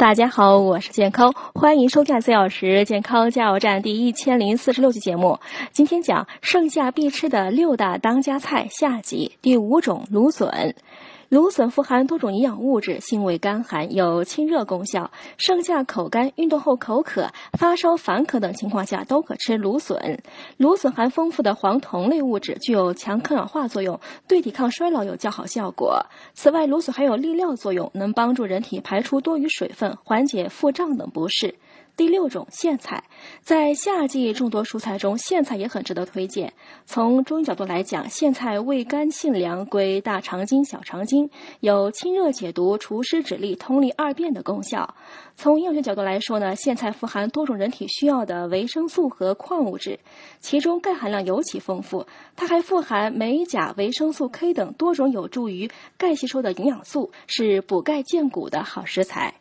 大家好，我是健康，欢迎收看四小时健康加油站第一千零四十六期节目。今天讲盛夏必吃的六大当家菜下集，第五种芦笋。芦笋富含多种营养物质，性味甘寒，有清热功效。盛夏口干、运动后口渴、发烧、烦渴等情况下都可吃芦笋。芦笋含丰富的黄酮类物质，具有强抗氧化作用，对抵抗衰老有较好效果。此外，芦笋还有利尿作用，能帮助人体排出多余水分，缓解腹胀等不适。第六种苋菜，在夏季众多蔬菜中，苋菜也很值得推荐。从中医角度来讲，苋菜味甘性凉，归大肠经、小肠经，有清热解毒、除湿止痢、通利二便的功效。从营养学角度来说呢，苋菜富含多种人体需要的维生素和矿物质，其中钙含量尤其丰富。它还富含镁、钾、维生素 K 等多种有助于钙吸收的营养素，是补钙健骨的好食材。